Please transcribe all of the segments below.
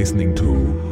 listening to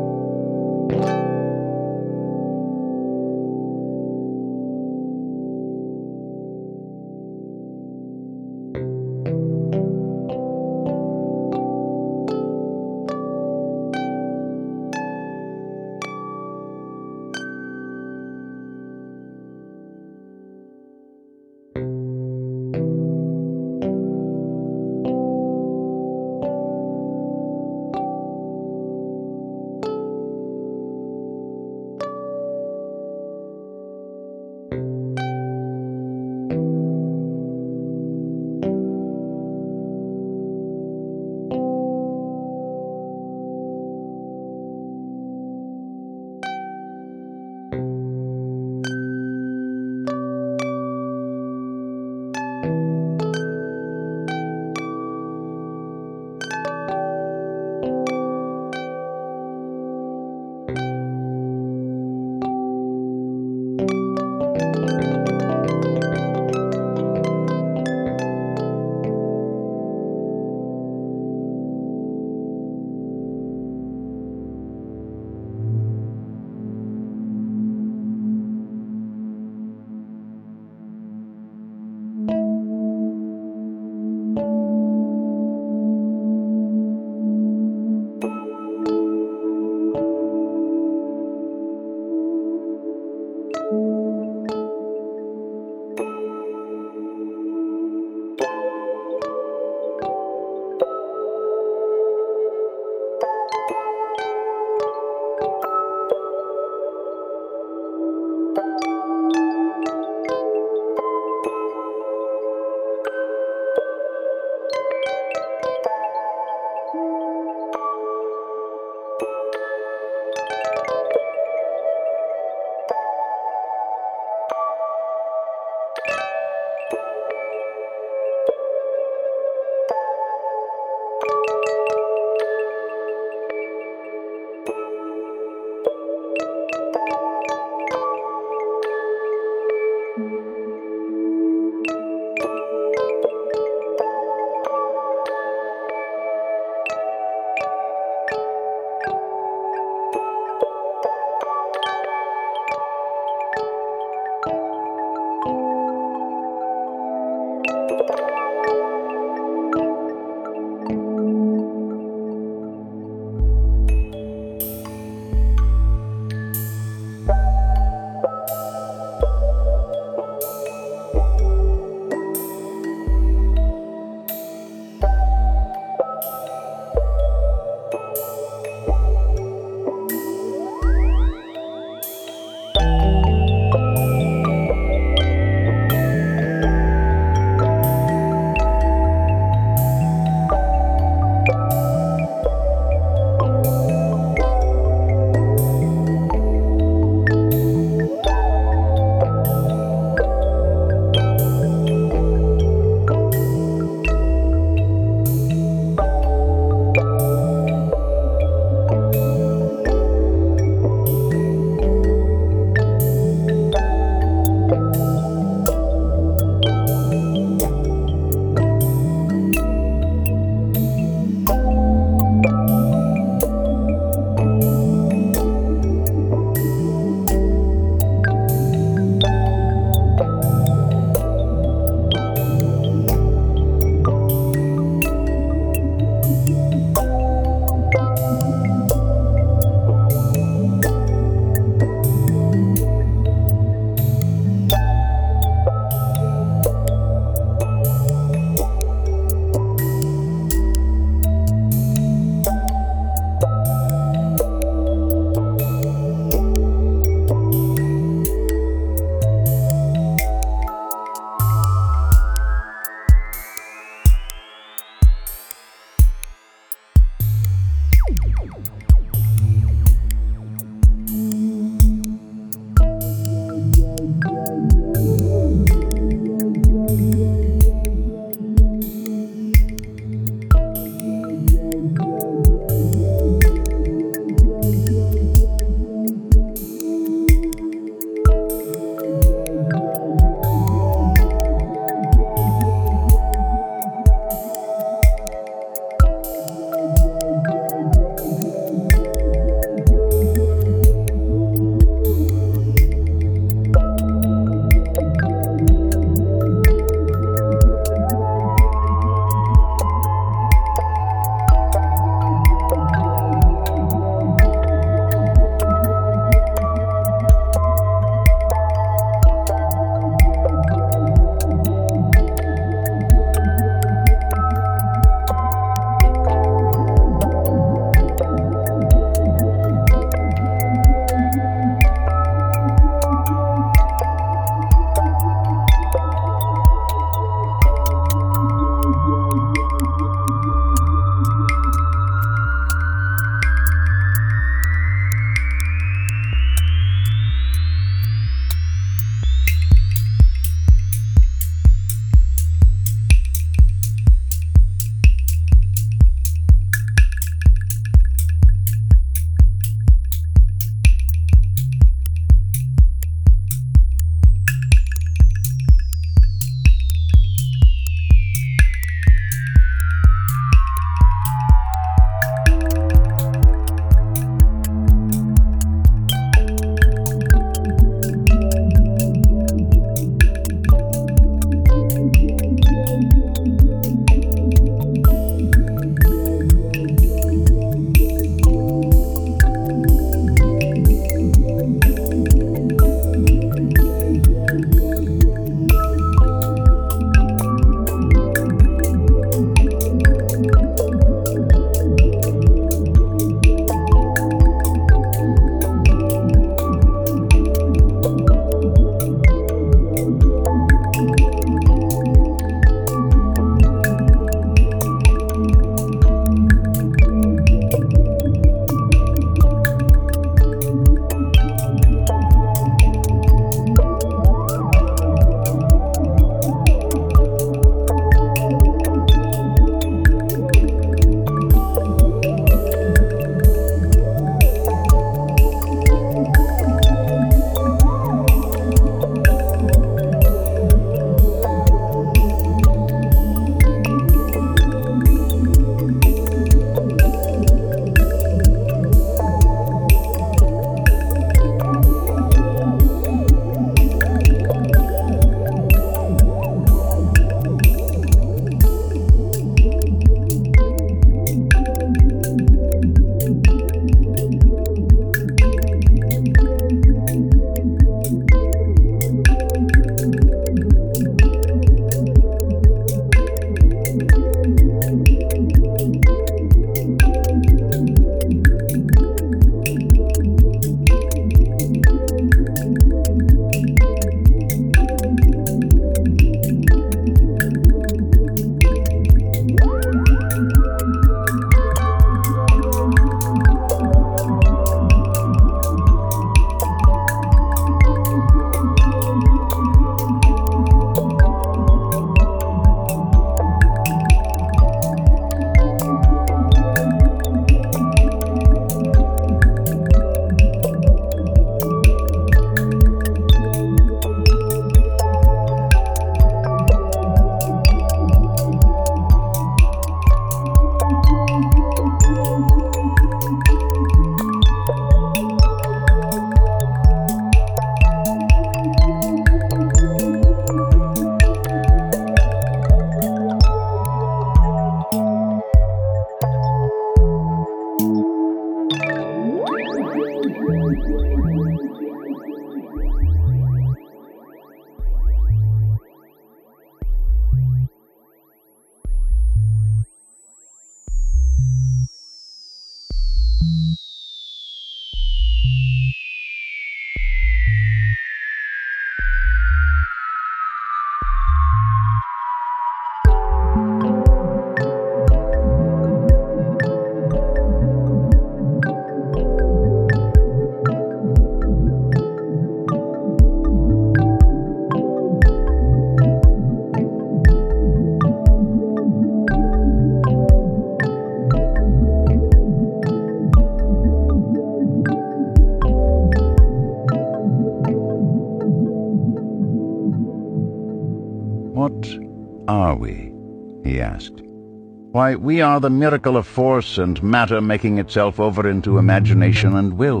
Why, we are the miracle of force and matter making itself over into imagination and will.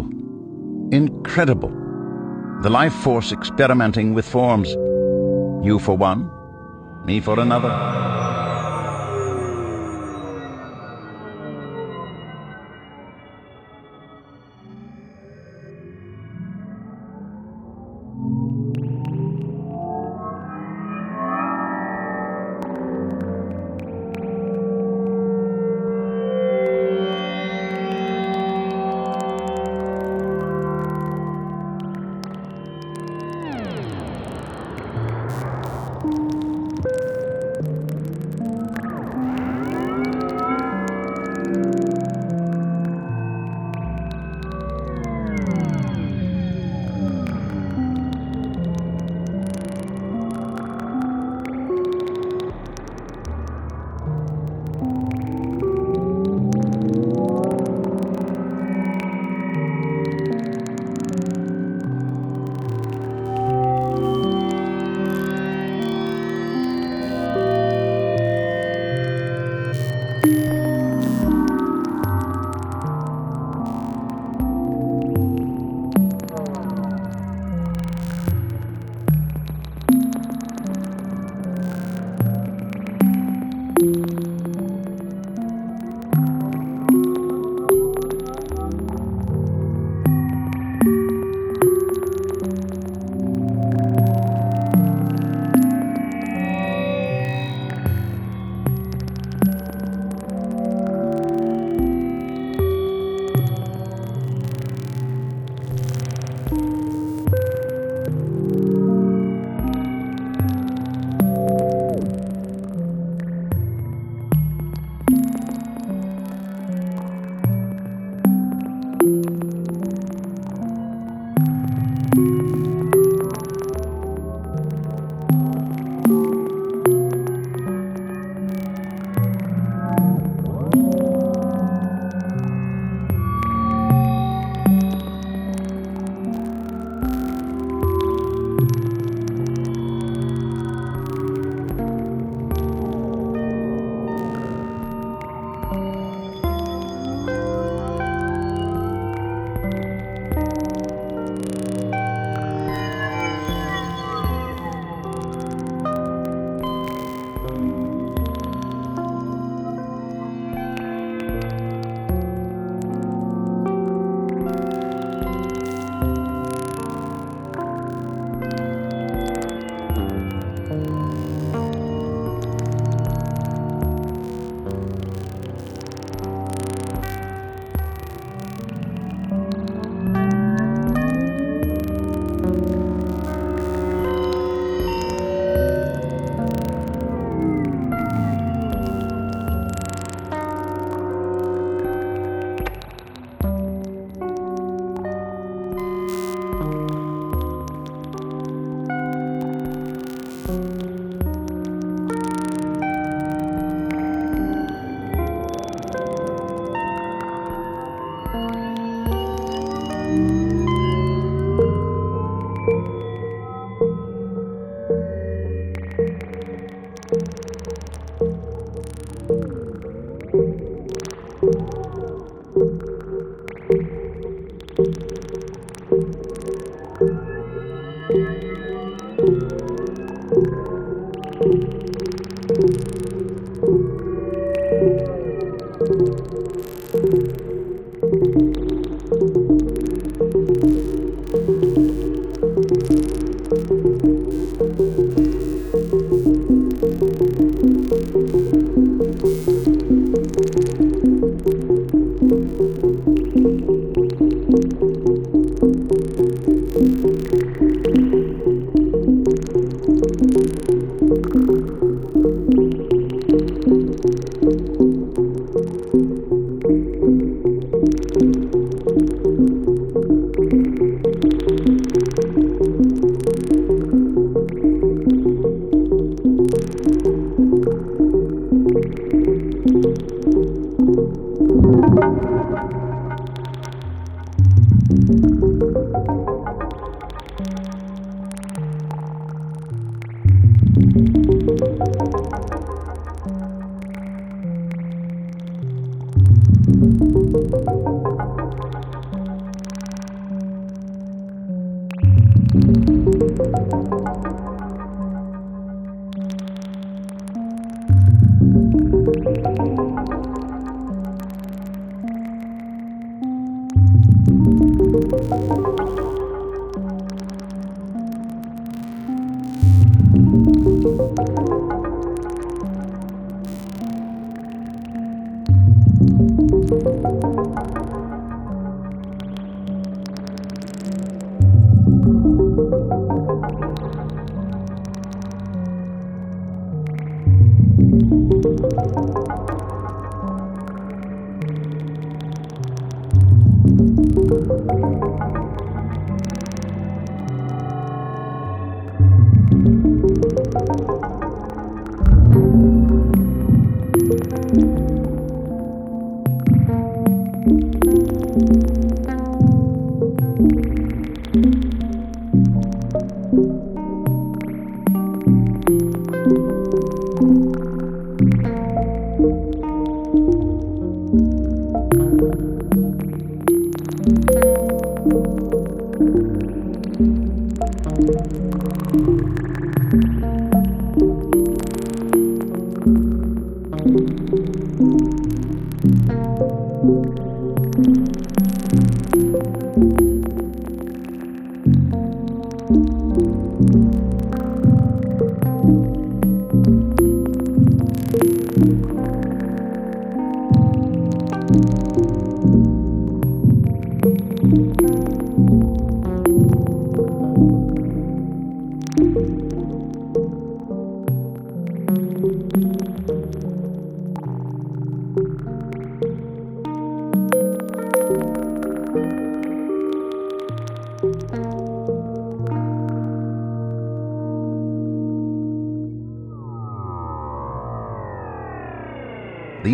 Incredible. The life force experimenting with forms. You for one, me for another.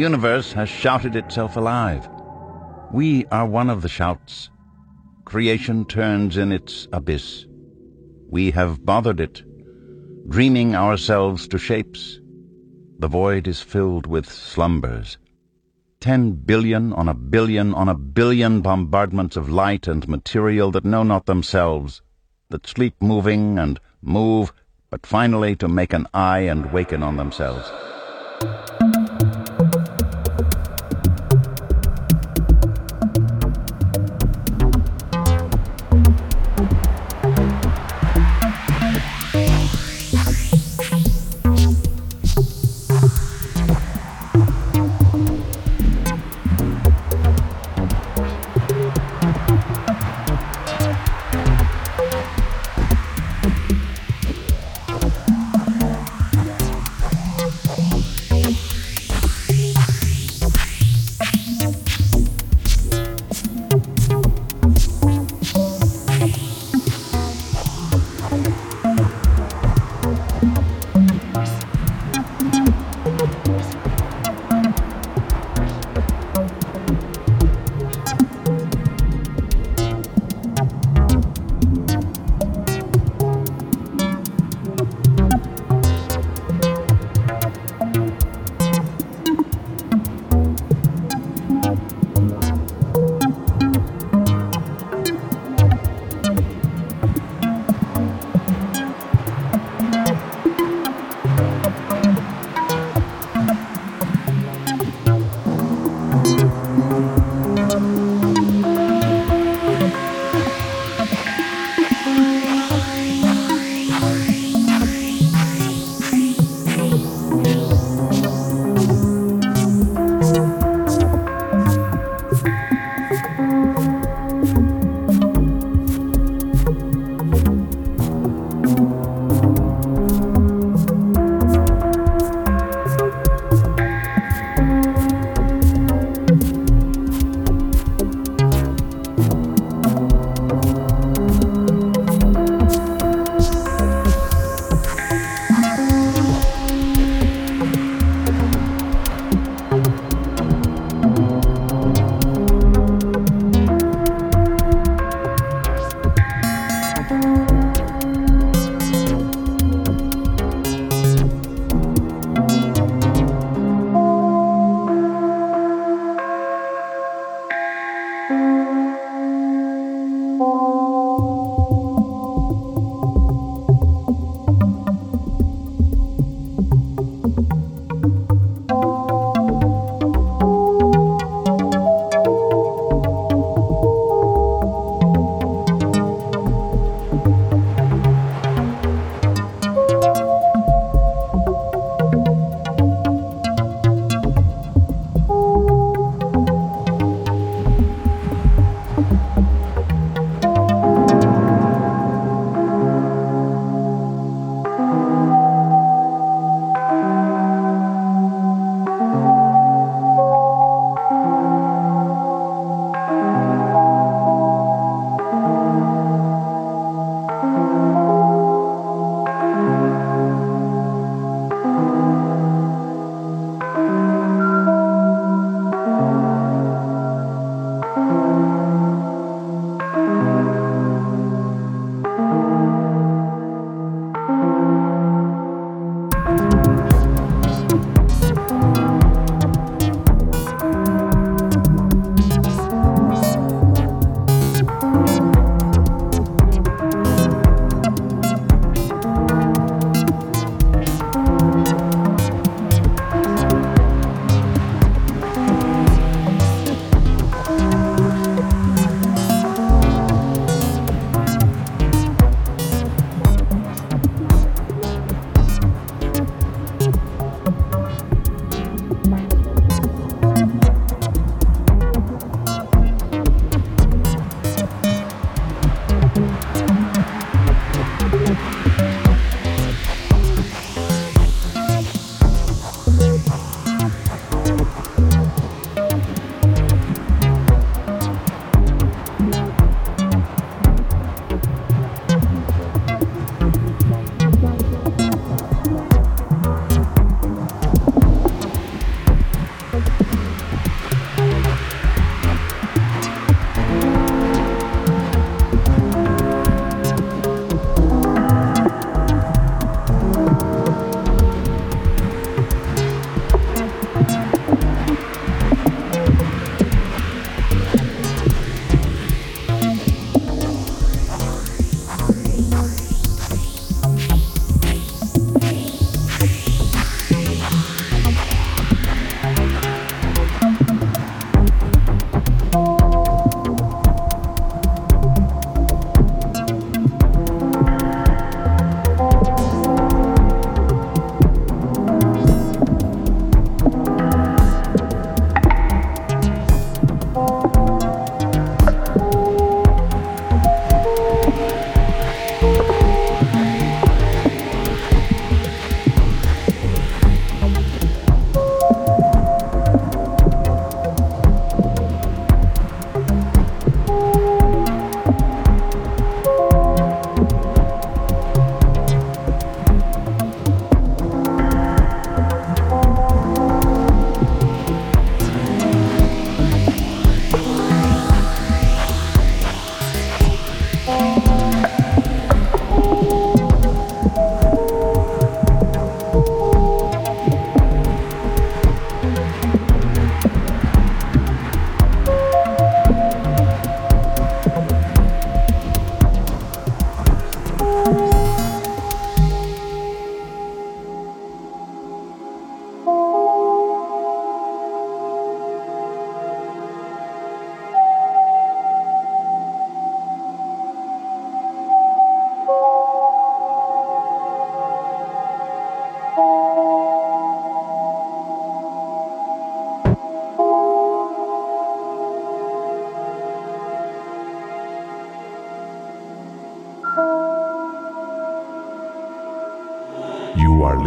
Universe has shouted itself alive. We are one of the shouts. Creation turns in its abyss. We have bothered it, dreaming ourselves to shapes. The void is filled with slumbers. Ten billion on a billion on a billion bombardments of light and material that know not themselves, that sleep moving and move, but finally to make an eye and waken on themselves.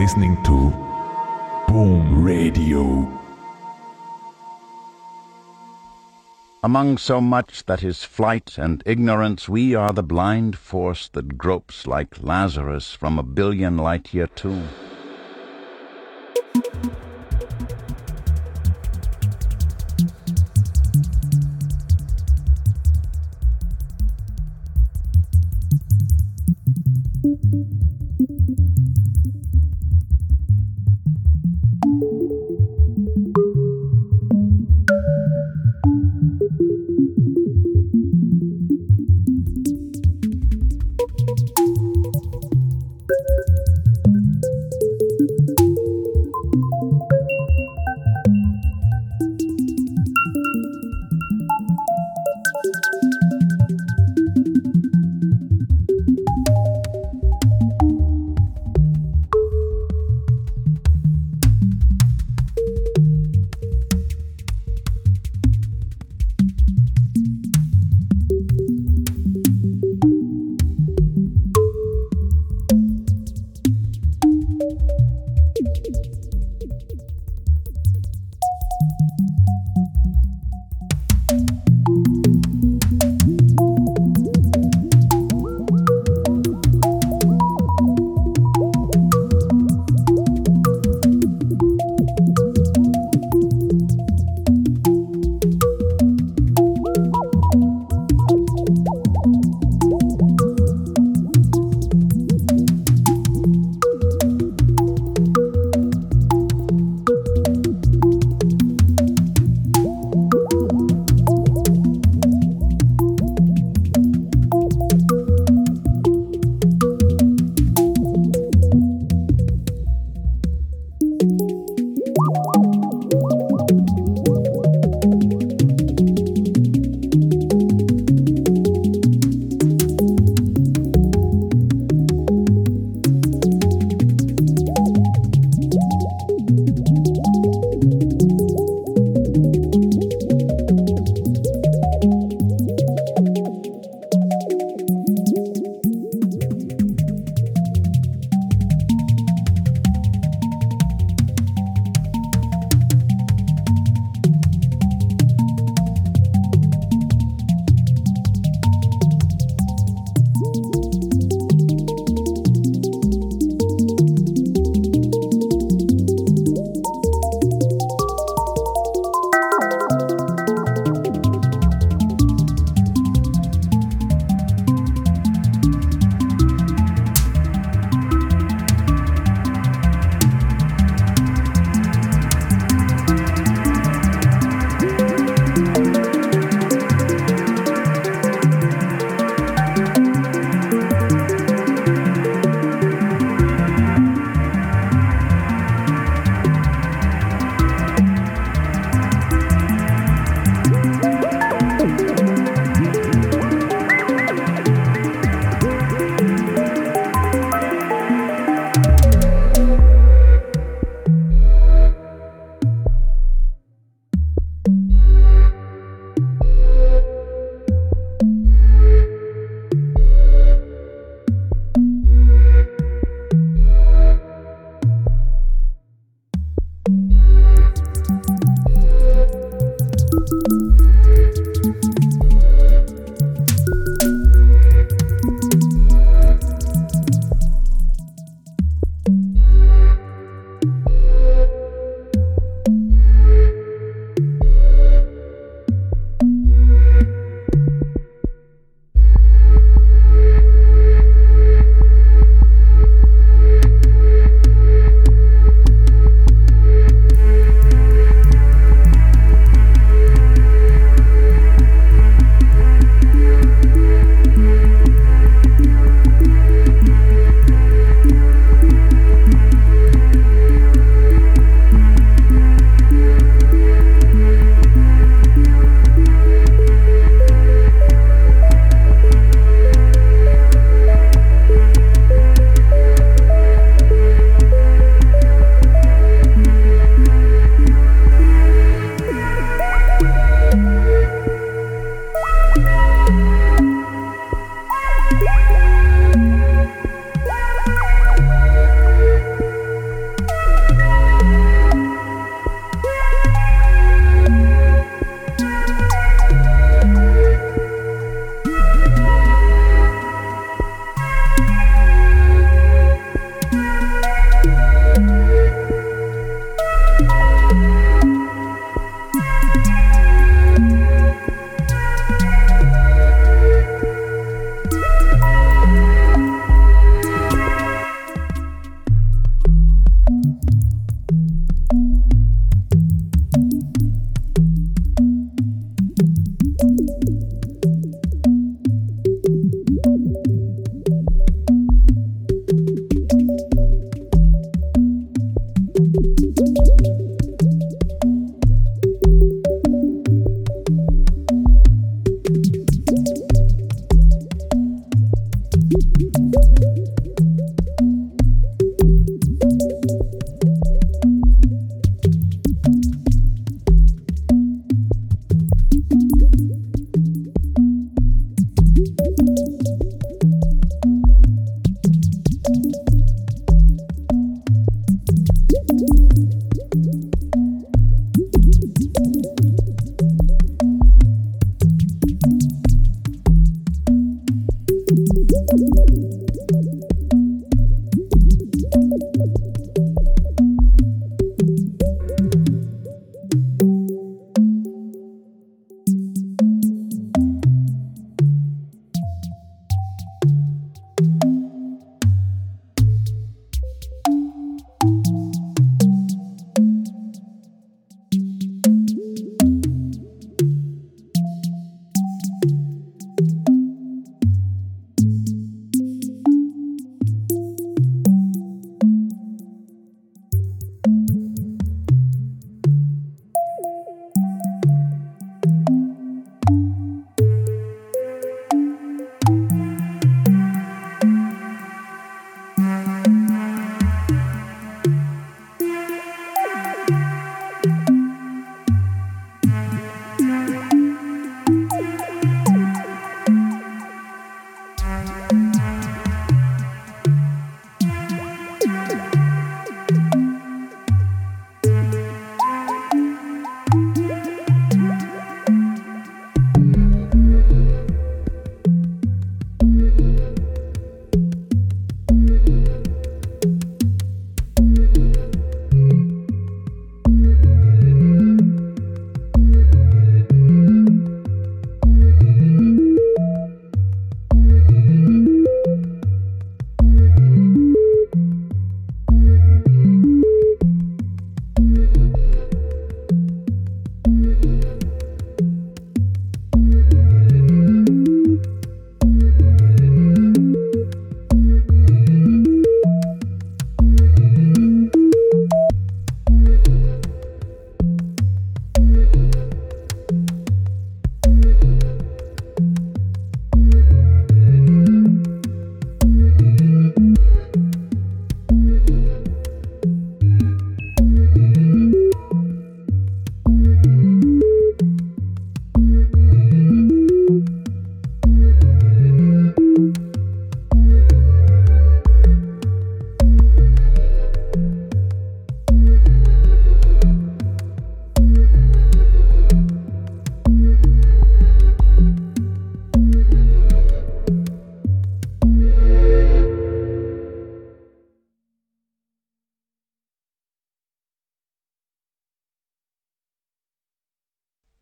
Listening to Boom Radio. Among so much that is flight and ignorance, we are the blind force that gropes like Lazarus from a billion light year tomb.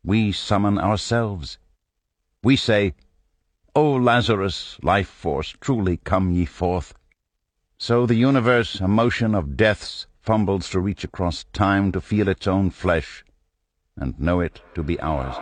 We summon ourselves. We say, O Lazarus, life force, truly come ye forth. So the universe, a motion of deaths, fumbles to reach across time to feel its own flesh, and know it to be ours.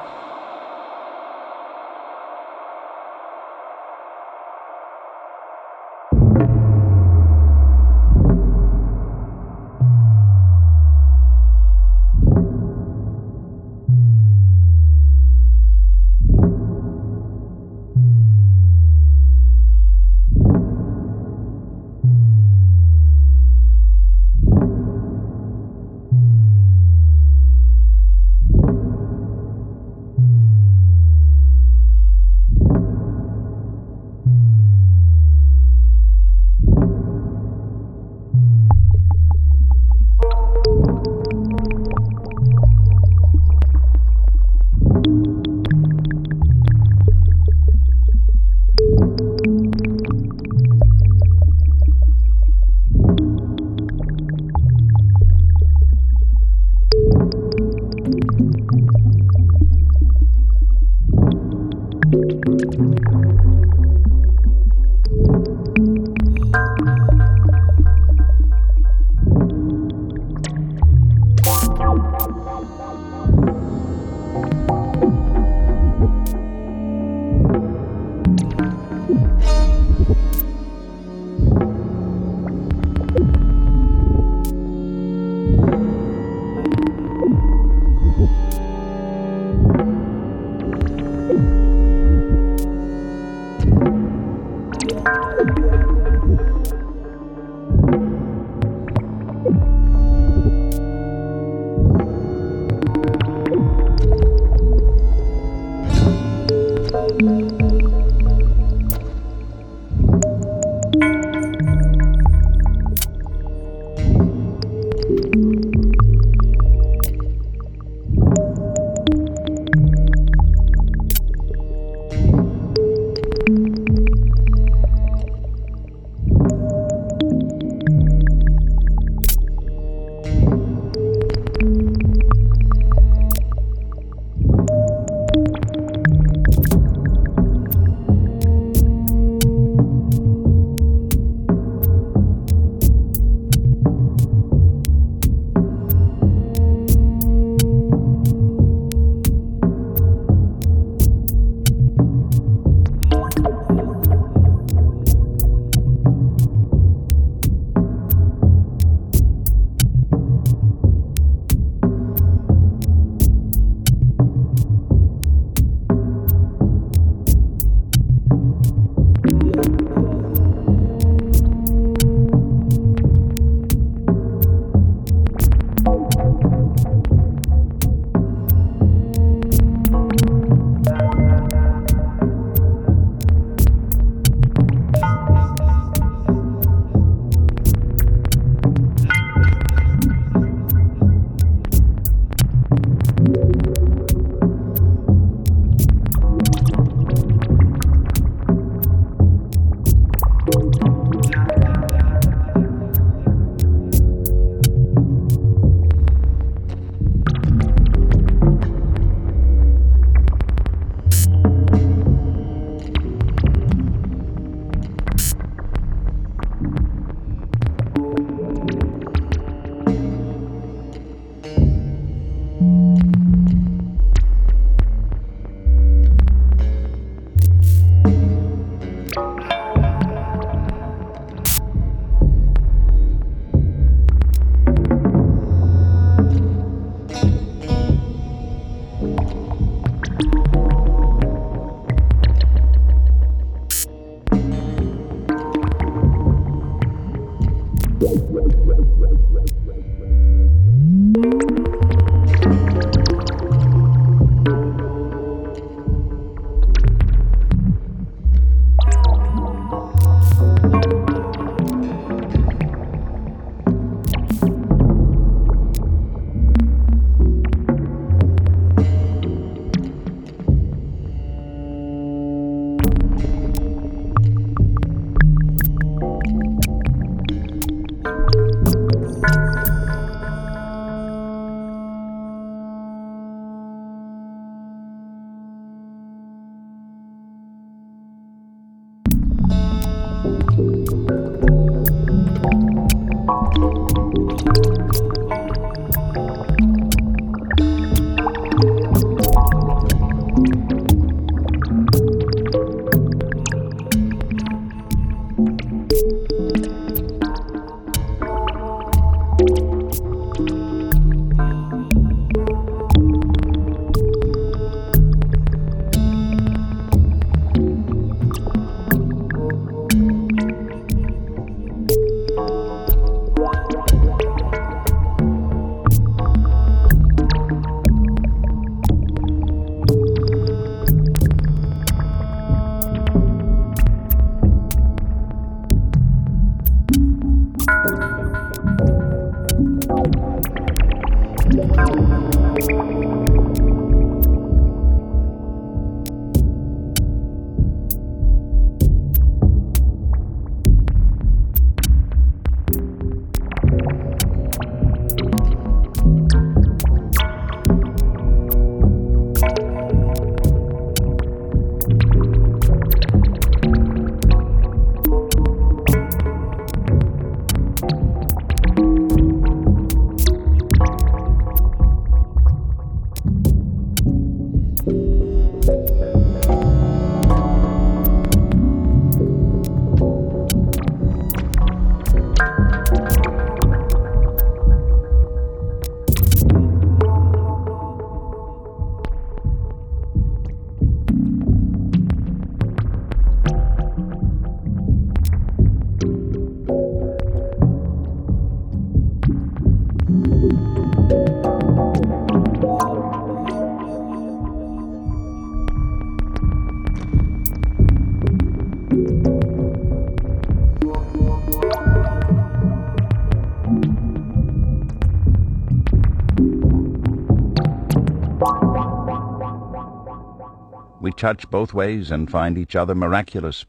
Touch both ways and find each other miraculous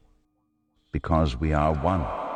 because we are one.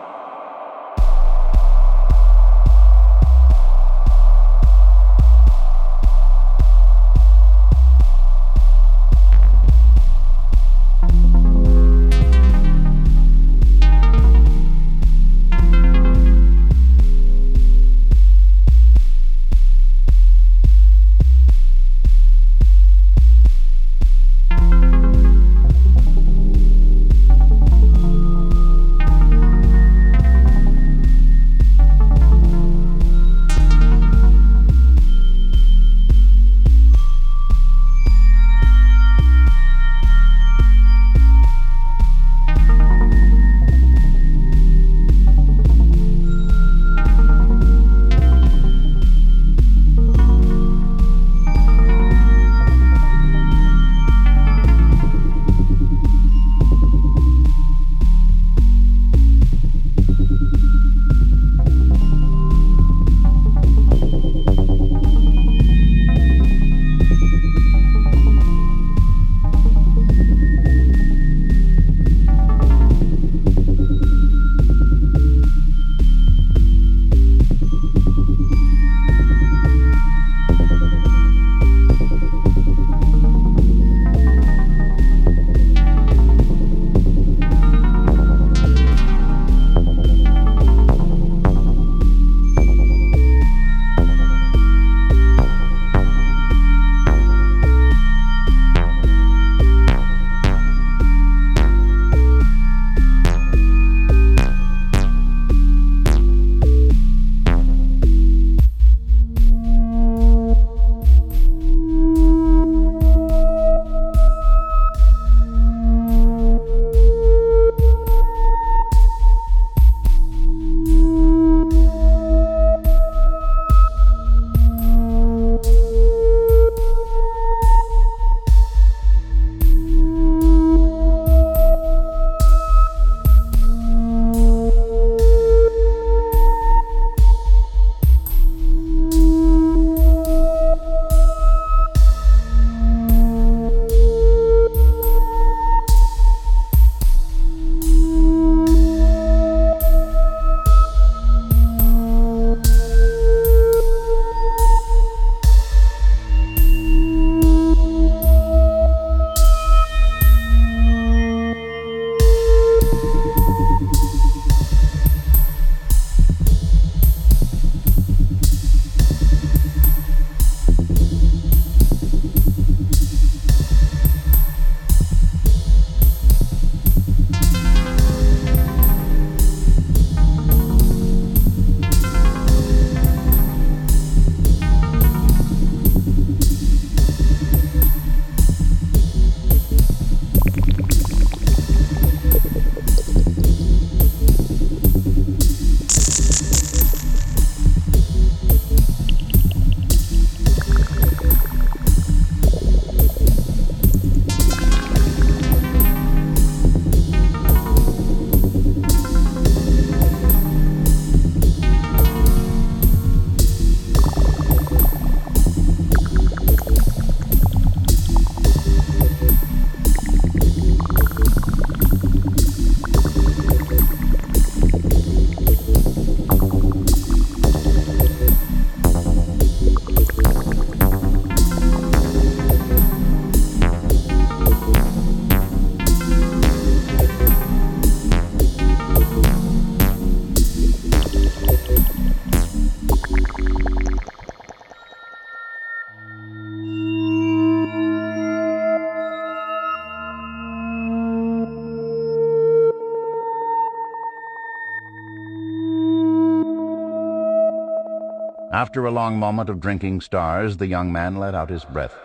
After a long moment of drinking stars, the young man let out his breath.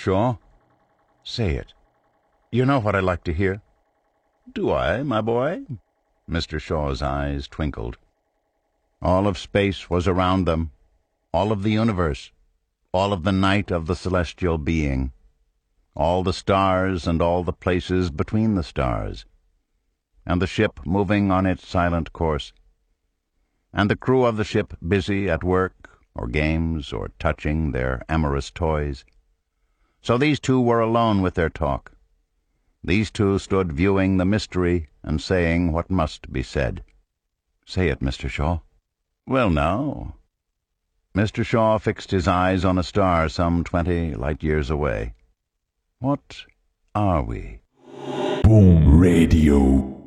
Shaw, say it. You know what I like to hear. Do I, my boy? Mr. Shaw's eyes twinkled. All of space was around them, all of the universe, all of the night of the celestial being, all the stars and all the places between the stars, and the ship moving on its silent course, and the crew of the ship busy at work or games or touching their amorous toys. So these two were alone with their talk. These two stood viewing the mystery and saying what must be said. Say it, Mr. Shaw. Well, now. Mr. Shaw fixed his eyes on a star some twenty light years away. What are we? Boom Radio.